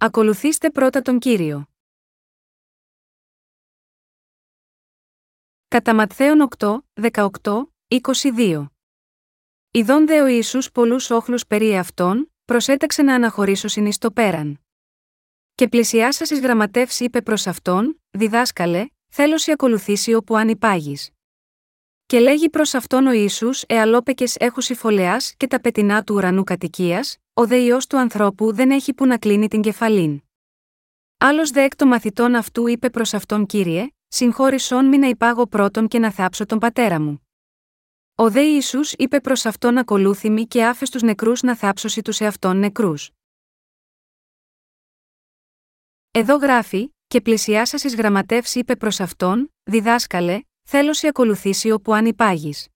Ακολουθήστε πρώτα τον Κύριο. Κατά Ματθαίον 8, 18, 22. Ιδών δε ο Ιησούς πολλούς όχλους περί αυτών, προσέταξε να αναχωρήσω εις το πέραν. Και πλησιάσα εις γραμματεύς είπε προς αυτόν, διδάσκαλε, θέλω σε ακολουθήσει όπου αν υπάγεις. Και λέγει προς αυτόν ο Ιησούς εαλόπεκες έχουσι φωλεάς και τα πετεινά του ουρανού κατοικίας, ο δε ιός του ανθρώπου δεν έχει που να κλείνει την κεφαλήν. Άλλος δε εκ των μαθητών αυτού είπε προς αυτόν κύριε, συγχώρησόν μη να υπάγω πρώτον και να θάψω τον πατέρα μου. Ο δε Ισού είπε προς αυτόν ακολούθημη και άφες τους νεκρούς να θάψωσι τους εαυτόν νεκρούς. Εδώ γράφει, και πλησιάσα ει γραμματεύσεις είπε προς αυτόν, διδάσκαλε, θέλω σε ακολουθήσει όπου αν υπάγεις.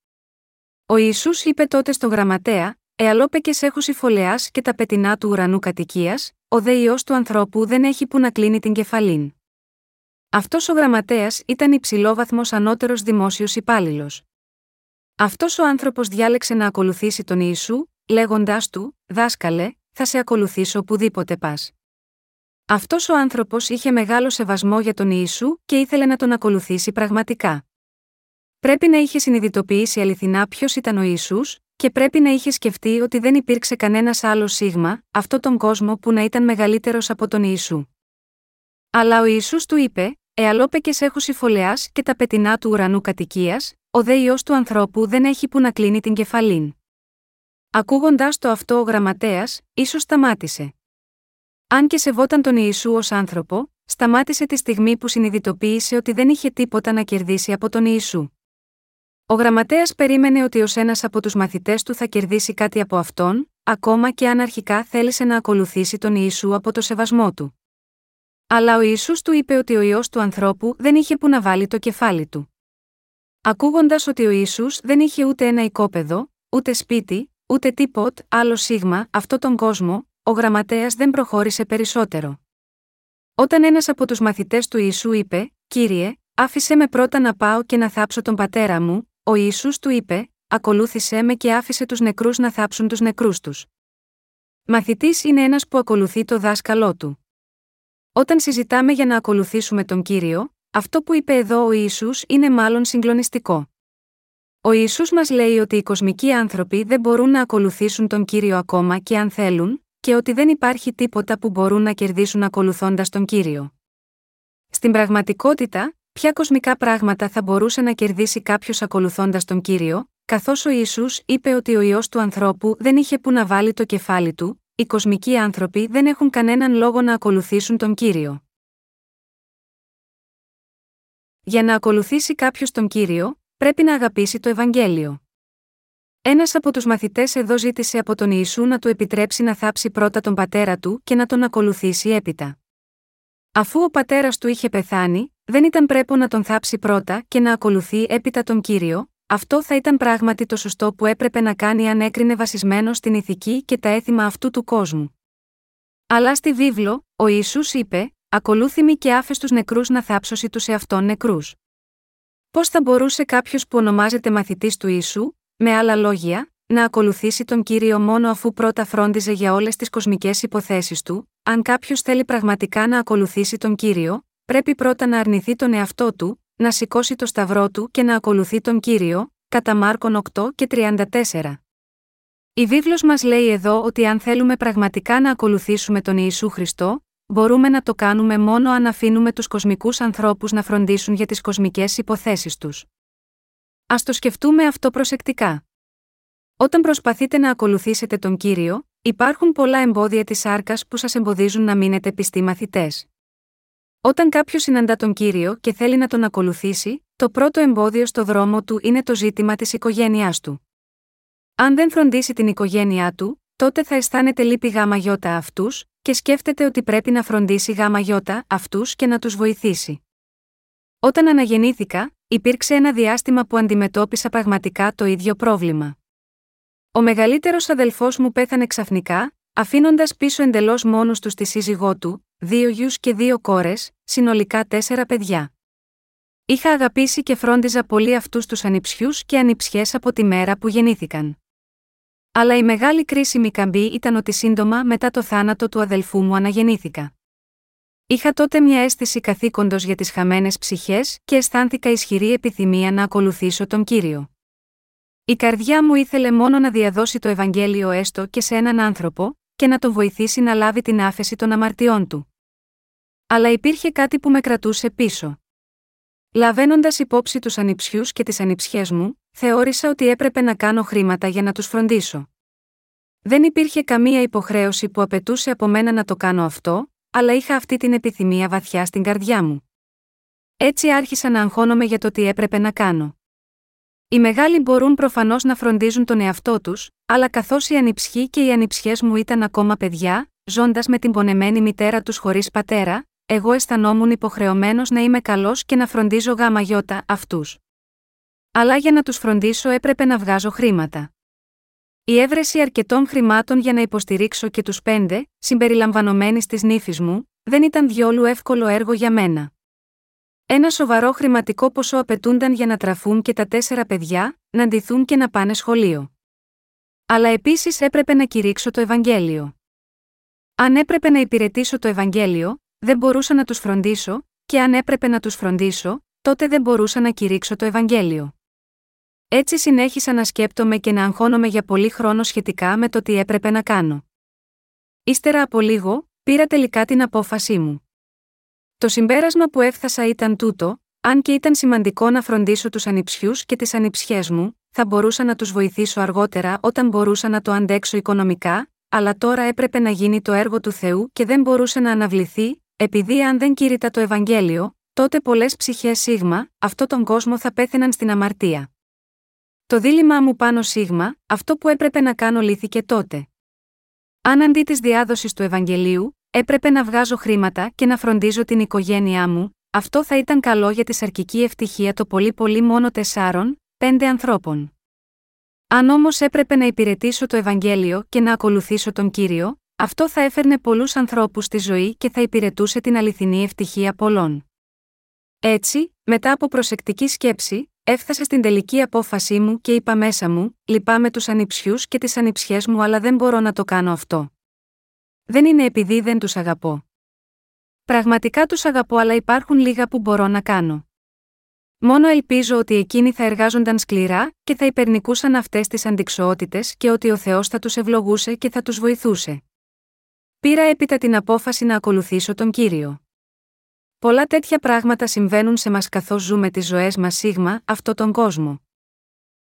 Ο Ιησούς είπε τότε στον γραμματέα, Εαλόπεκε έχουσι φωλεά και τα πετεινά του ουρανού κατοικίας, ο δε ιό του ανθρώπου δεν έχει που να κλείνει την κεφαλήν. Αυτός ο γραμματέας ήταν υψηλόβαθμος ανώτερος δημόσιος υπάλληλος. Αυτός ο άνθρωπος διάλεξε να ακολουθήσει τον Ιησού, λέγοντάς του: Δάσκαλε, θα σε ακολουθήσω οπουδήποτε πας. Αυτός ο άνθρωπος είχε μεγάλο σεβασμό για τον Ιησού και ήθελε να τον ακολουθήσει πραγματικά. Πρέπει να είχε συνειδητοποιήσει αληθινά ποιος ήταν ο Ιησούς, και πρέπει να είχε σκεφτεί ότι δεν υπήρξε κανένας άλλος σίγμα, αυτό τον κόσμο που να ήταν μεγαλύτερος από τον Ιησού. Αλλά ο Ιησούς του είπε: Εαλόπεκε έχουσι φωλεά και τα πετεινά του ουρανού κατοικίας, ο δε ιό του ανθρώπου δεν έχει που να κλείνει την κεφαλήν. Ακούγοντάς το αυτό ο γραμματέας, ίσως σταμάτησε. Αν και σεβόταν τον Ιησού ως άνθρωπο, σταμάτησε τη στιγμή που συνειδητοποίησε ότι δεν είχε τίποτα να κερδίσει από τον Ιησού. Ο γραμματέας περίμενε ότι ως ένας από τους μαθητές του θα κερδίσει κάτι από αυτόν, ακόμα και αν αρχικά θέλησε να ακολουθήσει τον Ιησού από το σεβασμό του. Αλλά ο Ιησούς του είπε ότι ο ιό του ανθρώπου δεν είχε που να βάλει το κεφάλι του. Ακούγοντας ότι ο Ιησούς δεν είχε ούτε ένα οικόπεδο, ούτε σπίτι, ούτε τίποτ άλλο σίγμα αυτό τον κόσμο, ο γραμματέας δεν προχώρησε περισσότερο. Όταν ένας από τους μαθητές του Ιησού είπε: Κύριε, άφησε με πρώτα να πάω και να θάψω τον πατέρα μου, ο Ιησούς του είπε, ακολούθησέ με και άφησε τους νεκρούς να θάψουν τους νεκρούς τους. Μαθητής είναι ένας που ακολουθεί το δάσκαλό του. Όταν συζητάμε για να ακολουθήσουμε τον Κύριο, αυτό που είπε εδώ ο Ιησούς είναι μάλλον συγκλονιστικό. Ο Ιησούς μας λέει ότι οι κοσμικοί άνθρωποι δεν μπορούν να ακολουθήσουν τον Κύριο ακόμα και αν θέλουν, και ότι δεν υπάρχει τίποτα που μπορούν να κερδίσουν ακολουθώντας τον Κύριο. Στην πραγματικότητα, Ποια κοσμικά πράγματα θα μπορούσε να κερδίσει κάποιος ακολουθώντας τον κύριο, καθώς ο ίσου είπε ότι ο ιό του ανθρώπου δεν είχε που να βάλει το κεφάλι του, οι κοσμικοί άνθρωποι δεν έχουν κανέναν λόγο να ακολουθήσουν τον κύριο. Για να ακολουθήσει κάποιος τον κύριο, πρέπει να αγαπήσει το Ευαγγέλιο. Ένας από τους μαθητές εδώ ζήτησε από τον Ιησού να του επιτρέψει να θάψει πρώτα τον πατέρα του και να τον ακολουθήσει έπειτα. Αφού ο πατέρας του είχε πεθάνει, δεν ήταν πρέπει να τον θάψει πρώτα και να ακολουθεί έπειτα τον κύριο, αυτό θα ήταν πράγματι το σωστό που έπρεπε να κάνει αν έκρινε βασισμένος στην ηθική και τα έθιμα αυτού του κόσμου. Αλλά στη βίβλο, ο Ιησούς είπε: Ακολούθημη και άφες τους νεκρούς να θάψωση τους εαυτόν νεκρούς. Πώς θα μπορούσε κάποιος που ονομάζεται μαθητής του Ιησού, με άλλα λόγια, να ακολουθήσει τον κύριο μόνο αφού πρώτα φρόντιζε για όλες τις κοσμικές υποθέσεις του, αν κάποιος θέλει πραγματικά να ακολουθήσει τον κύριο, πρέπει πρώτα να αρνηθεί τον εαυτό του, να σηκώσει το σταυρό του και να ακολουθεί τον κύριο, κατά Μάρκον 8 και 34. Η βίβλος μας λέει εδώ ότι αν θέλουμε πραγματικά να ακολουθήσουμε τον Ιησού Χριστό, μπορούμε να το κάνουμε μόνο αν αφήνουμε τους κοσμικούς ανθρώπους να φροντίσουν για τις κοσμικές υποθέσεις τους. Ας το σκεφτούμε αυτό προσεκτικά. Όταν προσπαθείτε να ακολουθήσετε τον Κύριο, υπάρχουν πολλά εμπόδια της σάρκας που σας εμποδίζουν να μείνετε πιστοί μαθητές. Όταν κάποιος συναντά τον κύριο και θέλει να τον ακολουθήσει, το πρώτο εμπόδιο στο δρόμο του είναι το ζήτημα της οικογένειάς του. Αν δεν φροντίσει την οικογένειά του, τότε θα αισθάνεται λύπη γάμα γιώτα αυτούς, και σκέφτεται ότι πρέπει να φροντίσει γάμα γιώτα αυτούς και να τους βοηθήσει. Όταν αναγεννήθηκα, υπήρξε ένα διάστημα που αντιμετώπισα πραγματικά το ίδιο πρόβλημα. Ο μεγαλύτερος αδελφός μου πέθανε ξαφνικά, αφήνοντας πίσω εντελώς μόνος του τη σύζυγό του, δύο γιους και δύο κόρες, συνολικά τέσσερα παιδιά. Είχα αγαπήσει και φρόντιζα πολύ αυτούς τους ανιψιούς και ανιψιές από τη μέρα που γεννήθηκαν. Αλλά η μεγάλη κρίσιμη καμπή ήταν ότι σύντομα μετά το θάνατο του αδελφού μου αναγεννήθηκα. Είχα τότε μια αίσθηση καθήκοντος για τις χαμένες ψυχές και αισθάνθηκα ισχυρή επιθυμία να ακολουθήσω τον κύριο. Η καρδιά μου ήθελε μόνο να διαδώσει το Ευαγγέλιο έστω και σε έναν άνθρωπο, και να τον βοηθήσει να λάβει την άφεση των αμαρτιών του. Αλλά υπήρχε κάτι που με κρατούσε πίσω. Λαβαίνοντας υπόψη τους ανιψιούς και τις ανιψιές μου, θεώρησα ότι έπρεπε να κάνω χρήματα για να τους φροντίσω. Δεν υπήρχε καμία υποχρέωση που απαιτούσε από μένα να το κάνω αυτό, αλλά είχα αυτή την επιθυμία βαθιά στην καρδιά μου. Έτσι άρχισα να αγχώνομαι για το τι έπρεπε να κάνω. Οι μεγάλοι μπορούν προφανώς να φροντίζουν τον εαυτό τους, αλλά καθώς οι ανιψιοί και οι ανιψιές μου ήταν ακόμα παιδιά, ζώντας με την πονεμένη μητέρα τους χωρίς πατέρα, εγώ αισθανόμουν υποχρεωμένος να είμαι καλός και να φροντίζω γάμα γιώτα αυτούς. Αλλά για να τους φροντίσω έπρεπε να βγάζω χρήματα. Η έβρεση αρκετών χρημάτων για να υποστηρίξω και τους πέντε, συμπεριλαμβανομένης της νύφης μου, δεν ήταν διόλου εύκολο έργο για μένα. Ένα σοβαρό χρηματικό ποσό απαιτούνταν για να τραφούν και τα τέσσερα παιδιά, να ντυθούν και να πάνε σχολείο. Αλλά επίσης έπρεπε να κηρύξω το Ευαγγέλιο. Αν έπρεπε να υπηρετήσω το Ευαγγέλιο, δεν μπορούσα να τους φροντίσω, και αν έπρεπε να τους φροντίσω, τότε δεν μπορούσα να κηρύξω το Ευαγγέλιο. Έτσι συνέχισα να σκέπτομαι και να αγχώνομαι για πολύ χρόνο σχετικά με το τι έπρεπε να κάνω. Ύστερα από λίγο, πήρα τελικά την απόφασή μου. Το συμπέρασμα που έφτασα ήταν τούτο, αν και ήταν σημαντικό να φροντίσω τους ανιψιούς και τις ανιψιές μου, θα μπορούσα να τους βοηθήσω αργότερα όταν μπορούσα να το αντέξω οικονομικά, αλλά τώρα έπρεπε να γίνει το έργο του Θεού και δεν μπορούσε να αναβληθεί, επειδή αν δεν κήρυτα το Ευαγγέλιο, τότε πολλές ψυχές σίγμα, αυτό τον κόσμο θα πέθαιναν στην αμαρτία. Το δίλημά μου πάνω σίγμα, αυτό που έπρεπε να κάνω λύθηκε τότε. Αν αντί της διάδοσης του Ευαγγελίου, έπρεπε να βγάζω χρήματα και να φροντίζω την οικογένειά μου, αυτό θα ήταν καλό για τη σαρκική ευτυχία το πολύ πολύ μόνο τεσσάρων, πέντε ανθρώπων. Αν όμως έπρεπε να υπηρετήσω το Ευαγγέλιο και να ακολουθήσω τον κύριο, αυτό θα έφερνε πολλούς ανθρώπους στη ζωή και θα υπηρετούσε την αληθινή ευτυχία πολλών. Έτσι, μετά από προσεκτική σκέψη, Έφτασα στην τελική απόφασή μου και είπα μέσα μου: Λυπάμαι τους ανιψιούς και τις ανιψιές μου, αλλά δεν μπορώ να το κάνω αυτό. Δεν είναι επειδή δεν τους αγαπώ. Πραγματικά τους αγαπώ, αλλά υπάρχουν λίγα που μπορώ να κάνω. Μόνο ελπίζω ότι εκείνοι θα εργάζονταν σκληρά και θα υπερνικούσαν αυτές τις αντικσοότητες και ότι ο Θεός θα τους ευλογούσε και θα τους βοηθούσε. Πήρα έπειτα την απόφαση να ακολουθήσω τον κύριο. Πολλά τέτοια πράγματα συμβαίνουν σε μας καθώς ζούμε τις ζωές μας σίγμα, αυτόν τον κόσμο.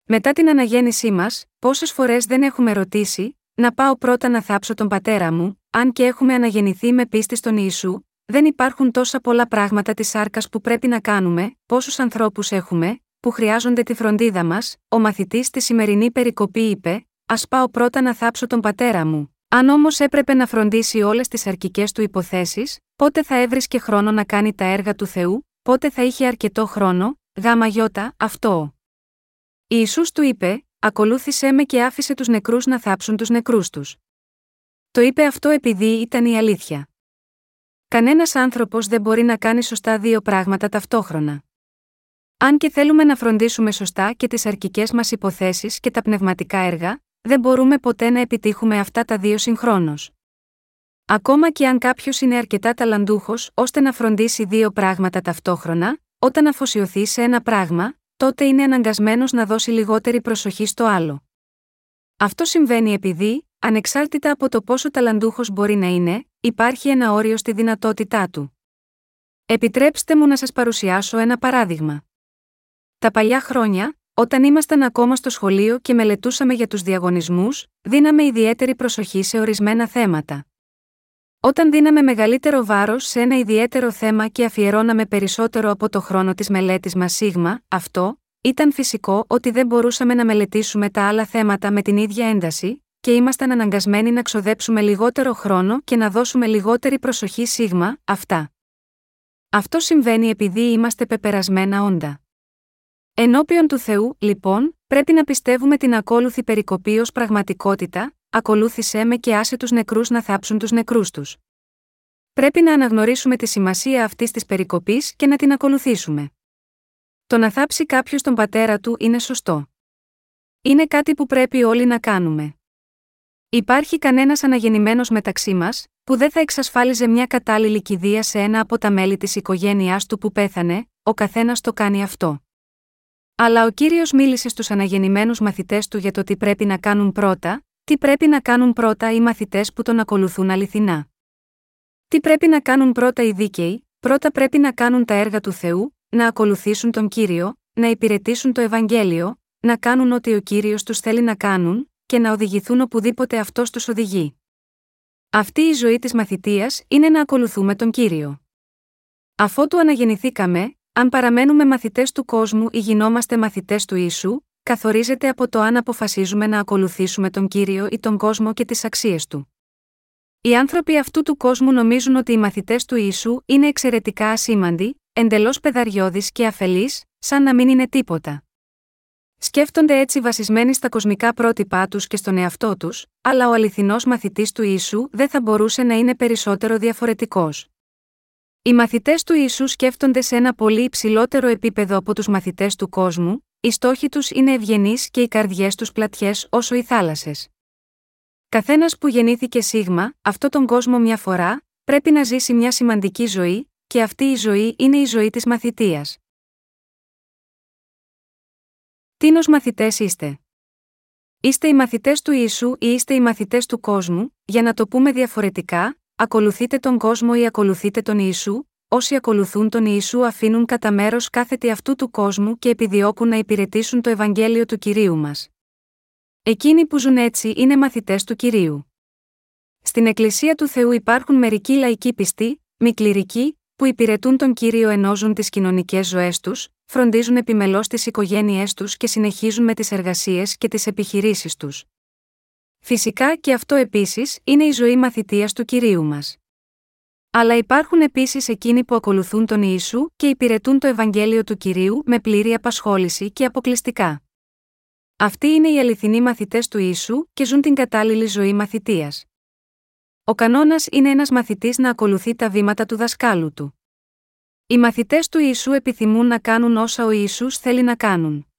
Μετά την αναγέννησή μας, πόσες φορές δεν έχουμε ρωτήσει, να πάω πρώτα να θάψω τον πατέρα μου, αν και έχουμε αναγεννηθεί με πίστη στον Ιησού, δεν υπάρχουν τόσα πολλά πράγματα της σάρκας που πρέπει να κάνουμε, πόσους ανθρώπους έχουμε, που χρειάζονται τη φροντίδα μας, ο μαθητής στη σημερινή περικοπή είπε: Α πάω πρώτα να θάψω τον πατέρα μου. Αν όμως έπρεπε να φροντίσει όλες τις αρκικέ του υποθέσεις, πότε θα έβρισκε χρόνο να κάνει τα έργα του Θεού, πότε θα είχε αρκετό χρόνο, γάμα γιώτα, αυτό. Ιησούς του είπε, ακολούθησέ με και άφησε τους νεκρούς να θάψουν τους νεκρούς τους. Το είπε αυτό επειδή ήταν η αλήθεια. Κανένας άνθρωπος δεν μπορεί να κάνει σωστά δύο πράγματα ταυτόχρονα. Αν και θέλουμε να φροντίσουμε σωστά και τις αρκικές μας υποθέσεις και τα πνευματικά έργα, δεν μπορούμε ποτέ να επιτύχουμε αυτά τα δύο συγχρόνως. Ακόμα και αν κάποιος είναι αρκετά ταλαντούχος ώστε να φροντίσει δύο πράγματα ταυτόχρονα, όταν αφοσιωθεί σε ένα πράγμα, τότε είναι αναγκασμένος να δώσει λιγότερη προσοχή στο άλλο. Αυτό συμβαίνει επειδή, ανεξάρτητα από το πόσο ταλαντούχος μπορεί να είναι, υπάρχει ένα όριο στη δυνατότητά του. Επιτρέψτε μου να σας παρουσιάσω ένα παράδειγμα. Τα παλιά χρόνια, όταν ήμασταν ακόμα στο σχολείο και μελετούσαμε για τους διαγωνισμούς, δίναμε ιδιαίτερη προσοχή σε ορισμένα θέματα. Όταν δίναμε μεγαλύτερο βάρος σε ένα ιδιαίτερο θέμα και αφιερώναμε περισσότερο από το χρόνο της μελέτης μας σίγμα, αυτό, ήταν φυσικό ότι δεν μπορούσαμε να μελετήσουμε τα άλλα θέματα με την ίδια ένταση, και ήμασταν αναγκασμένοι να ξοδέψουμε λιγότερο χρόνο και να δώσουμε λιγότερη προσοχή σίγμα, αυτά. Αυτό συμβαίνει επειδή είμαστε πεπερασμένα όντα. Ενώπιον του Θεού, λοιπόν, πρέπει να πιστεύουμε την ακόλουθη περικοπή ως πραγματικότητα, ακολούθησέ με και άσε τους νεκρούς να θάψουν τους νεκρούς τους. Πρέπει να αναγνωρίσουμε τη σημασία αυτής της περικοπής και να την ακολουθήσουμε. Το να θάψει κάποιος τον πατέρα του είναι σωστό. Είναι κάτι που πρέπει όλοι να κάνουμε. Υπάρχει κανένας αναγεννημένος μεταξύ μας, που δεν θα εξασφάλιζε μια κατάλληλη κηδεία σε ένα από τα μέλη της οικογένειάς του που πέθανε, ο καθένας το κάνει αυτό. Αλλά ο κύριος μίλησε στους αναγεννημένους μαθητές του για το τι πρέπει να κάνουν πρώτα, τι πρέπει να κάνουν πρώτα οι μαθητές που τον ακολουθούν αληθινά. Τι πρέπει να κάνουν πρώτα οι δίκαιοι, πρώτα πρέπει να κάνουν τα έργα του Θεού, να ακολουθήσουν τον κύριο, να υπηρετήσουν το Ευαγγέλιο, να κάνουν ό,τι ο κύριος τους θέλει να κάνουν, και να οδηγηθούν οπουδήποτε αυτός τους οδηγεί. Αυτή η ζωή της μαθητείας είναι να ακολουθούμε τον κύριο. Αφότου αναγεννηθήκαμε, αν παραμένουμε μαθητές του κόσμου ή γινόμαστε μαθητές του ίσου, καθορίζεται από το αν αποφασίζουμε να ακολουθήσουμε τον κύριο ή τον κόσμο και τις αξίες του. Οι άνθρωποι αυτού του κόσμου νομίζουν ότι οι μαθητές του ίσου είναι εξαιρετικά ασήμαντοι, εντελώς πεδαριώδεις και αφελείς, σαν να μην είναι τίποτα. Σκέφτονται έτσι βασισμένοι στα κοσμικά πρότυπά τους και στον εαυτό τους, αλλά ο αληθινός μαθητής του ίσου δεν θα μπορούσε να είναι περισσότερο διαφορετικός. Οι μαθητές του ίσου σκέφτονται σε ένα πολύ υψηλότερο επίπεδο από τους μαθητές του κόσμου, οι στόχοι τους είναι ευγενείς και οι καρδιές τους πλατιές όσο οι θάλασσες. Καθένας που γεννήθηκε σίγμα, αυτό τον κόσμο μια φορά, πρέπει να ζήσει μια σημαντική ζωή, και αυτή η ζωή είναι η ζωή της μαθητείας. Τίνος μαθητές είστε. Είστε οι μαθητές του Ιησού ή είστε οι μαθητές του κόσμου, για να το πούμε διαφορετικά, ακολουθείτε τον κόσμο ή ακολουθείτε τον Ιησού, όσοι ακολουθούν τον Ιησού αφήνουν κατά μέρος κάθε τι αυτού του κόσμου και επιδιώκουν να υπηρετήσουν το Ευαγγέλιο του κυρίου μας. Εκείνοι που ζουν έτσι είναι μαθητές του κυρίου. Στην Εκκλησία του Θεού υπάρχουν μερικοί λαϊκοί πιστοί, μη κληρικοί, που υπηρετούν τον κύριο ενώζουν τις κοινωνικές ζωές τους, φροντίζουν επιμελώς τις οικογένειές τους και συνεχίζουν με τις εργασίες και τις επιχειρήσεις τους. Φυσικά και αυτό επίσης είναι η ζωή μαθητείας του κυρίου μας. Αλλά υπάρχουν επίσης εκείνοι που ακολουθούν τον Ιησού και υπηρετούν το Ευαγγέλιο του κυρίου με πλήρη απασχόληση και αποκλειστικά. Αυτοί είναι οι αληθινοί μαθητές του Ιησού και ζουν την κατάλληλη ζωή μαθητείας. Ο κανόνας είναι ένας μαθητής να ακολουθεί τα βήματα του δασκάλου του. Οι μαθητές του Ιησού επιθυμούν να κάνουν όσα ο Ιησούς θέλει να κάνουν.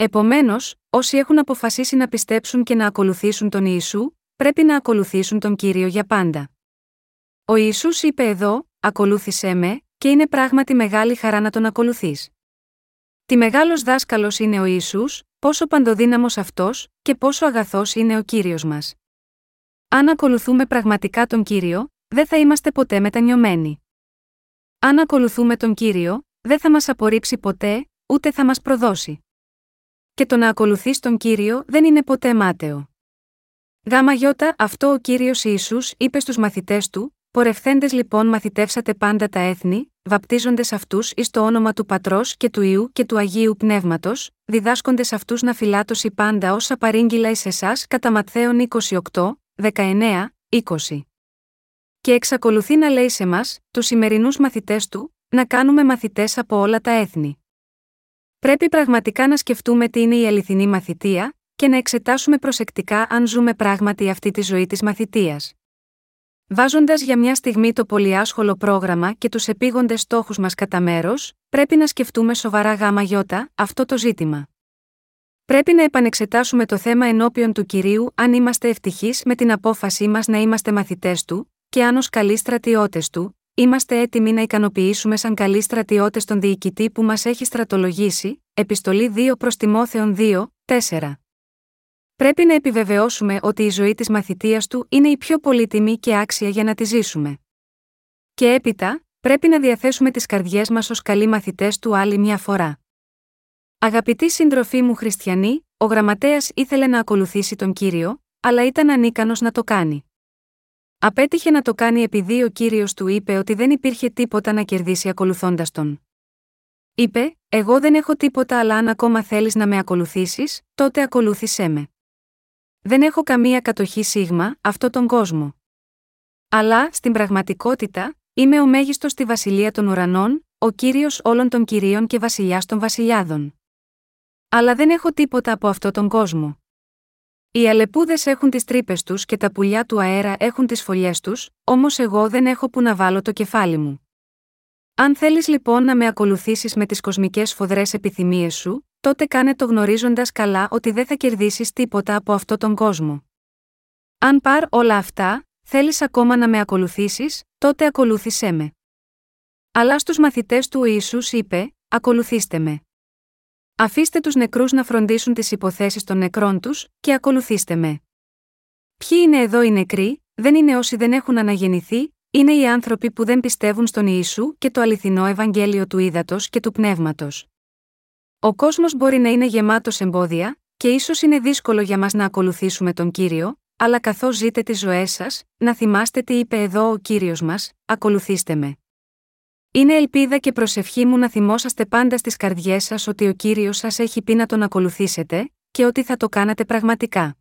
Επομένως, όσοι έχουν αποφασίσει να πιστέψουν και να ακολουθήσουν τον Ιησού, πρέπει να ακολουθήσουν τον κύριο για πάντα. Ο Ισού είπε εδώ: Ακολούθησέ με, και είναι πράγματι μεγάλη χαρά να τον ακολουθείς. Τι μεγάλος δάσκαλος είναι ο Ισού, πόσο παντοδύναμος αυτός, και πόσο αγαθός είναι ο κύριος μας. Αν ακολουθούμε πραγματικά τον κύριο, δεν θα είμαστε ποτέ μετανιωμένοι. Αν ακολουθούμε τον κύριο, δεν θα μας απορρίψει ποτέ, ούτε θα μας προδώσει. Και το να ακολουθείς τον κύριο δεν είναι ποτέ μάταιο. Γάμα γιώτα, αυτό ο κύριος Ιησούς είπε στους μαθητές του, Πορευθέντες λοιπόν μαθητεύσατε πάντα τα έθνη, βαπτίζοντες αυτούς εις το όνομα του Πατρός και του Ιού και του Αγίου Πνεύματος, διδάσκοντες αυτούς να φυλάτωση πάντα όσα παρήγγειλα εις εσάς κατά Ματθαίων 28, 19, 20. Και εξακολουθεί να λέει σε μας, τους σημερινούς μαθητές του, να κάνουμε μαθητές από όλα τα έθνη. Πρέπει πραγματικά να σκεφτούμε τι είναι η αληθινή μαθητεία, και να εξετάσουμε προσεκτικά αν ζούμε πράγματι αυτή τη ζωή της μαθητείας. Βάζοντας για μια στιγμή το πολυάσχολο πρόγραμμα και τους επίγοντες στόχους μας κατά μέρος, πρέπει να σκεφτούμε σοβαρά γάμα γιώτα αυτό το ζήτημα. Πρέπει να επανεξετάσουμε το θέμα ενώπιον του κυρίου αν είμαστε ευτυχείς με την απόφασή μας να είμαστε μαθητές του, και αν ως καλοί στρατιώτες του, είμαστε έτοιμοι να ικανοποιήσουμε σαν καλοί στρατιώτες τον διοικητή που μας έχει στρατολογήσει, επιστολή 2 προς Τιμόθεων 2, 4. Πρέπει να επιβεβαιώσουμε ότι η ζωή της μαθητείας του είναι η πιο πολύτιμη και άξια για να τη ζήσουμε. Και έπειτα, πρέπει να διαθέσουμε τις καρδιές μας ως καλοί μαθητές του άλλη μια φορά. Αγαπητοί συντροφοί μου χριστιανοί, ο γραμματέας ήθελε να ακολουθήσει τον κύριο, αλλά ήταν ανίκανος να το κάνει. Απέτυχε να το κάνει επειδή ο κύριος του είπε ότι δεν υπήρχε τίποτα να κερδίσει ακολουθώντας τον. Είπε: Εγώ δεν έχω τίποτα, αλλά αν ακόμα θέλεις να με ακολουθήσεις, τότε ακολούθησέ με. Δεν έχω καμία κατοχή σίγμα, αυτό τον κόσμο. Αλλά, στην πραγματικότητα, είμαι ο μέγιστος στη βασιλεία των ουρανών, ο κύριος όλων των κυρίων και βασιλιάς των βασιλιάδων. Αλλά δεν έχω τίποτα από αυτό τον κόσμο. Οι αλεπούδες έχουν τις τρύπες τους και τα πουλιά του αέρα έχουν τις φωλιές τους, όμως εγώ δεν έχω που να βάλω το κεφάλι μου. Αν θέλεις λοιπόν να με ακολουθήσεις με τις κοσμικές φοδρές επιθυμίες σου, τότε κάνε το γνωρίζοντας καλά ότι δεν θα κερδίσεις τίποτα από αυτό τον κόσμο. Αν πάρ όλα αυτά, θέλεις ακόμα να με ακολουθήσεις, τότε ακολούθησέ με. Αλλά στους μαθητές του Ιησούς είπε: Ακολουθήστε με. Αφήστε τους νεκρούς να φροντίσουν τις υποθέσεις των νεκρών τους, και ακολουθήστε με. Ποιοι είναι εδώ οι νεκροί, δεν είναι όσοι δεν έχουν αναγεννηθεί, είναι οι άνθρωποι που δεν πιστεύουν στον Ιησού και το αληθινό Ευαγγέλιο του ύδατο και του πνεύματος. Ο κόσμος μπορεί να είναι γεμάτος εμπόδια, και ίσως είναι δύσκολο για μας να ακολουθήσουμε τον κύριο, αλλά καθώς ζείτε τις ζωές σας, να θυμάστε τι είπε εδώ ο κύριος μας: Ακολουθήστε με. Είναι ελπίδα και προσευχή μου να θυμόσαστε πάντα στις καρδιές σας ότι ο κύριος σας έχει πει να τον ακολουθήσετε, και ότι θα το κάνατε πραγματικά.